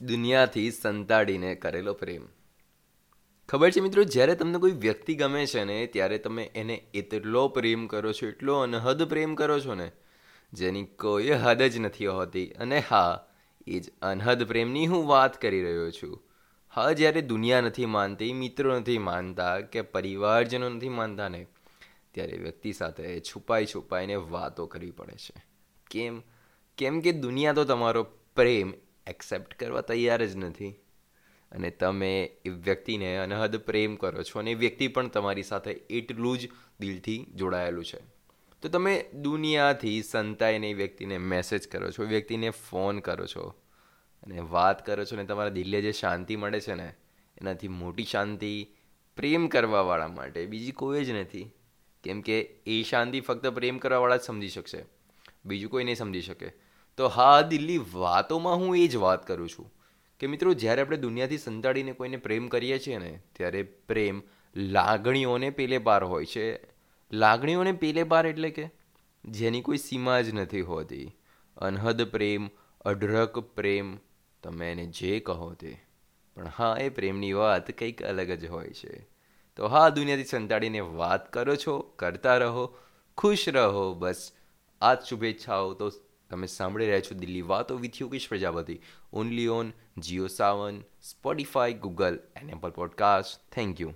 દુનિયાથી સંતાડીને કરેલો પ્રેમ. ખબર છે મિત્રો, જ્યારે તમને કોઈ વ્યક્તિ ગમે છે ને, ત્યારે તમે એને એટલો પ્રેમ કરો છો, એટલો અનહદ પ્રેમ કરો છો ને, જેની કોઈ હદ જ નથી હોતી. અને હા, એ જ અનહદ પ્રેમની હું વાત કરી રહ્યો છું. હા, જ્યારે દુનિયા નથી માનતી, મિત્રો નથી માનતા, કે પરિવારજનો નથી માનતા ને, ત્યારે વ્યક્તિ સાથે છુપાઈ છુપાઈને વાતો કરવી પડે છે. કેમ? કેમ કે દુનિયા તો તમારો પ્રેમ એક્સેપ્ટ કરવા તૈયાર જ નથી. અને તમે એ વ્યક્તિને અનહદ પ્રેમ કરો છો અને એ વ્યક્તિ પણ તમારી સાથે એટલું જ દિલથી જોડાયેલું છે. તો તમે દુનિયાથી સંતાઈને એ વ્યક્તિને મેસેજ કરો છો વ્યક્તિને ફોન કરો છો અને વાત કરો છો ને તમારા દિલે જે શાંતિ મળે છે ને, એનાથી મોટી શાંતિ પ્રેમ કરવાવાળા માટે, બીજી કોઈ જ નથી. કેમ કે એ શાંતિ ફક્ત પ્રેમ કરવાવાળા જ સમજી શકશે. બીજું કોઈ નહીં સમજી શકે. તો હા, દિલ્હી, વાતોમાં હું એ જ વાત કરું છું કે મિત્રો, જ્યારે આપણે દુનિયાથી સંતાડીને કોઈને પ્રેમ કરીએ છીએ ને, ત્યારે પ્રેમ લાગણીઓને પેલે પાર હોય છે. લાગણીઓને પેલે પાર એટલે કે જેની કોઈ સીમા જ નથી હોતી. અનહદ પ્રેમ, અઢળક પ્રેમ, તમે એને જે કહો તે. પણ હા, એ પ્રેમની વાત કંઈક અલગ જ હોય છે. તો હા, દુનિયાથી સંતાડીને વાત કરો છો, કરતા રહો, ખુશ રહો, બસ. આ જ શુભેચ્છાઓ, તો તમે સાંભળી રહ્યા છો દિલ્હી વાતો with Yogesh Prajapati only on Jio Saavn Spotify Google and Apple podcast. Thank you.